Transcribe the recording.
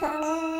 Hello.